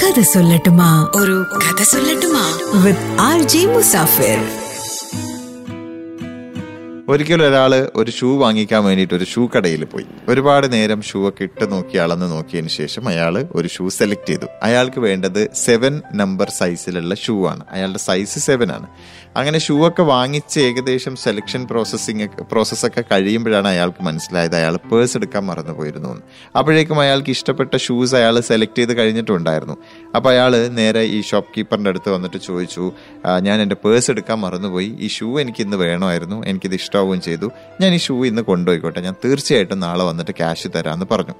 கதை சொல்லட்டுமா? ஒரு கதை சொல்லட்டுமா? வித் ஆர் ஜே முசாஃபிர் ഒരിക്കലും ഒരാൾ ഒരു ഷൂ വാങ്ങിക്കാൻ വേണ്ടിയിട്ട് ഒരു ഷൂ കടയിൽ പോയി. ഒരുപാട് നേരം ഷൂ ഒക്കെ ഇട്ട് നോക്കി അളന്ന് നോക്കിയതിന് ശേഷം അയാൾ ഒരു ഷൂ സെലക്ട് ചെയ്തു. അയാൾക്ക് വേണ്ടത് സെവൻ നമ്പർ സൈസിലുള്ള ഷൂ ആണ്. അയാളുടെ സൈസ് സെവൻ ആണ്. അങ്ങനെ ഷൂ ഒക്കെ വാങ്ങിച്ച് ഏകദേശം സെലക്ഷൻ പ്രോസസ്സിങ് പ്രോസസ്സൊക്കെ കഴിയുമ്പോഴാണ് അയാൾക്ക് മനസ്സിലായത് അയാൾ പേഴ്സ് എടുക്കാൻ മറന്നു പോയിരുന്നു അപ്പോഴേക്കും അയാൾക്ക് ഇഷ്ടപ്പെട്ട ഷൂസ് അയാൾ സെലക്ട് ചെയ്ത് കഴിഞ്ഞിട്ടുണ്ടായിരുന്നു. അപ്പോൾ അയാൾ നേരെ ഈ ഷോപ്പ് കീപ്പറിന്റെ അടുത്ത് വന്നിട്ട് ചോദിച്ചു ഞാൻ എന്റെ പേഴ്സ് എടുക്കാൻ മറന്നുപോയി. ഈ ഷൂ എനിക്ക് ഇന്ന് വേണമായിരുന്നു. എനിക്കിത് ഇഷ്ടമാവുകയും ചെയ്തു. ഞാൻ ഈ ഷൂ ഇന്ന് കൊണ്ടുപോയിക്കോട്ടെ. ഞാൻ തീർച്ചയായിട്ടും നാളെ വന്നിട്ട് ക്യാഷ് തരാമെന്ന് പറഞ്ഞു.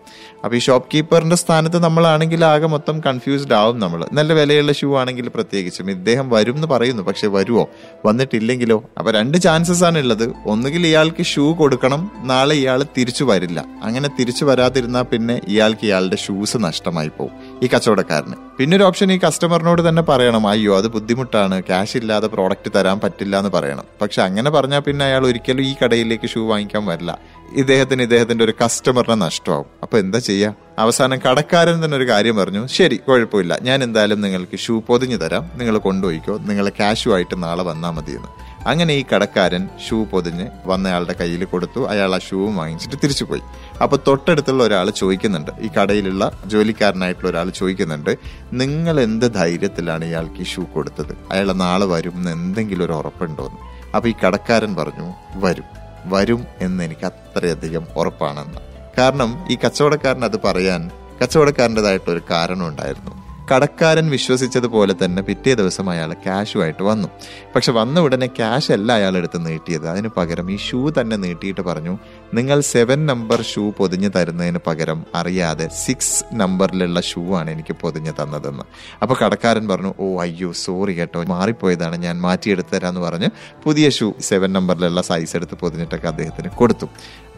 അപ്പോൾ ഈ ഷോപ്പ് കീപ്പറിന്റെ സ്ഥാനത്ത് നമ്മളാണെങ്കിൽ ആകെ മൊത്തം കൺഫ്യൂസ്ഡ് ആവും നമ്മൾ നല്ല വിലയുള്ള ഷൂ ആണെങ്കിൽ പ്രത്യേകിച്ചും ഇദ്ദേഹം വരും എന്ന് പറയുന്നു. പക്ഷെ വരുമോ വന്നിട്ടില്ലെങ്കിലോ? അപ്പോൾ രണ്ട് ചാൻസസ് ആണ് ഉള്ളത്. ഒന്നുകിൽ ഇയാൾക്ക് ഷൂ കൊടുക്കണം നാളെ ഇയാൾ തിരിച്ചു വരില്ല. അങ്ങനെ തിരിച്ചു വരാതിരുന്നാൽ പിന്നെ ഇയാൾക്ക് ഇയാളുടെ ഷൂസ് നഷ്ടമായി പോകും ഈ കച്ചവടക്കാരന്. പിന്നെ ഒരു ഓപ്ഷൻ ഈ കസ്റ്റമറിനോട് തന്നെ പറയണം അയ്യോ അത് ബുദ്ധിമുട്ടാണ് ക്യാഷ് ഇല്ലാതെ പ്രോഡക്റ്റ് തരാൻ പറ്റില്ല എന്ന് പറയണം. പക്ഷെ അങ്ങനെ പറഞ്ഞാൽ പിന്നെ അയാൾ ഒരിക്കലും ഈ കടയിലേക്ക് ഷൂ വാങ്ങിക്കാൻ വരില്ല. ഇദ്ദേഹത്തിന് ഇദ്ദേഹത്തിന്റെ ഒരു കസ്റ്റമറിനെ നഷ്ടമാവും. അപ്പൊ എന്താ ചെയ്യാ? അവസാനം കടക്കാരൻ തന്നെ ഒരു കാര്യം പറഞ്ഞു. ശരി കുഴപ്പമില്ല. ഞാൻ എന്തായാലും നിങ്ങൾക്ക് ഷൂ പൊതിഞ്ഞു തരാം. നിങ്ങൾ കൊണ്ടുപോയിക്കോ. നിങ്ങൾ ക്യാഷു ആയിട്ട് നാളെ വന്നാൽ മതിയെന്ന്. അങ്ങനെ ഈ കടക്കാരൻ ഷൂ പൊതിഞ്ഞ് വന്നയാളുടെ കയ്യിൽ കൊടുത്തു. അയാൾ ആ ഷൂ വാങ്ങിച്ചിട്ട് തിരിച്ചു പോയി അപ്പൊ തൊട്ടടുത്തുള്ള ഒരാൾ ചോദിക്കുന്നുണ്ട്. ഈ കടയിലുള്ള ജോലിക്കാരനായിട്ടുള്ള ഒരാൾ ചോദിക്കുന്നുണ്ട് നിങ്ങൾ എന്ത് ധൈര്യത്തിലാണ് ഇയാൾക്ക് ഈ ഷൂ കൊടുത്തത്? അയാൾ നാളെ വരും എന്ന് എന്തെങ്കിലും ഒരു ഉറപ്പുണ്ടോ എന്ന്? അപ്പൊ ഈ കടക്കാരൻ പറഞ്ഞു വരും. വരും എന്ന് എനിക്ക് അത്രയധികം ഉറപ്പാണെന്ന്. കാരണം ഈ കച്ചവടക്കാരൻ അത് പറയാൻ കച്ചവടക്കാരന്റെതായിട്ടൊരു കാരണം ഉണ്ടായിരുന്നു. കടക്കാരൻ വിശ്വസിച്ചതുപോലെ തന്നെ പിറ്റേ ദിവസം അയാൾ ക്യാഷുമായിട്ട് വന്നു. പക്ഷെ വന്ന ഉടനെ ക്യാഷ് അല്ല അയാൾ എടുത്ത് നീട്ടിയത്. അതിന് പകരം ഈ ഷൂ തന്നെ നീട്ടിയിട്ട് പറഞ്ഞു നിങ്ങൾ സെവൻ നമ്പർ ഷൂ പൊതിഞ്ഞ് തരുന്നതിന് പകരം അറിയാതെ സിക്സ് നമ്പറിലുള്ള ഷൂ ആണ് എനിക്ക് പൊതിഞ്ഞ് തന്നതെന്ന്. അപ്പോൾ കടക്കാരൻ പറഞ്ഞു ഓ അയ്യോ സോറി കേട്ടോ. മാറിപ്പോയതാണ്. ഞാൻ മാറ്റിയെടുത്ത് തരാമെന്ന് പറഞ്ഞ് പുതിയ ഷൂ സെവൻ നമ്പറിലുള്ള സൈസ് എടുത്ത് പൊതിഞ്ഞിട്ടൊക്കെ അദ്ദേഹത്തിന് കൊടുത്തു.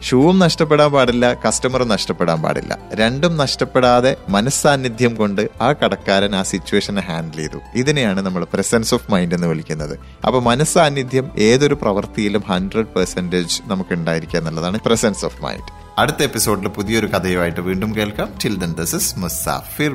ഷൂവും നഷ്ടപ്പെടാൻ പാടില്ല കസ്റ്റമറും നഷ്ടപ്പെടാൻ പാടില്ല. രണ്ടും നഷ്ടപ്പെടാതെ മനസ്സാന്നിധ്യം കൊണ്ട് ആ കടക്കാരൻ ആ സിറ്റുവേഷനെ ഹാൻഡിൽ ചെയ്തു. ഇതിനെയാണ് നമ്മൾ പ്രസൻസ് ഓഫ് മൈൻഡ് എന്ന് വിളിക്കുന്നത്. അപ്പൊ മനസ്സാന്നിധ്യം ഏതൊരു പ്രവൃത്തിയിലും ഹൺഡ്രഡ് പെർസെന്റേജ് നമുക്ക് ഉണ്ടായിരിക്കുക എന്നുള്ളതാണ് പ്രസൻസ് ഓഫ് മൈൻഡ് അടുത്ത എപ്പിസോഡിൽ പുതിയൊരു കഥയുമായിട്ട് വീണ്ടും കേൾക്കാം. Till then this is Musafir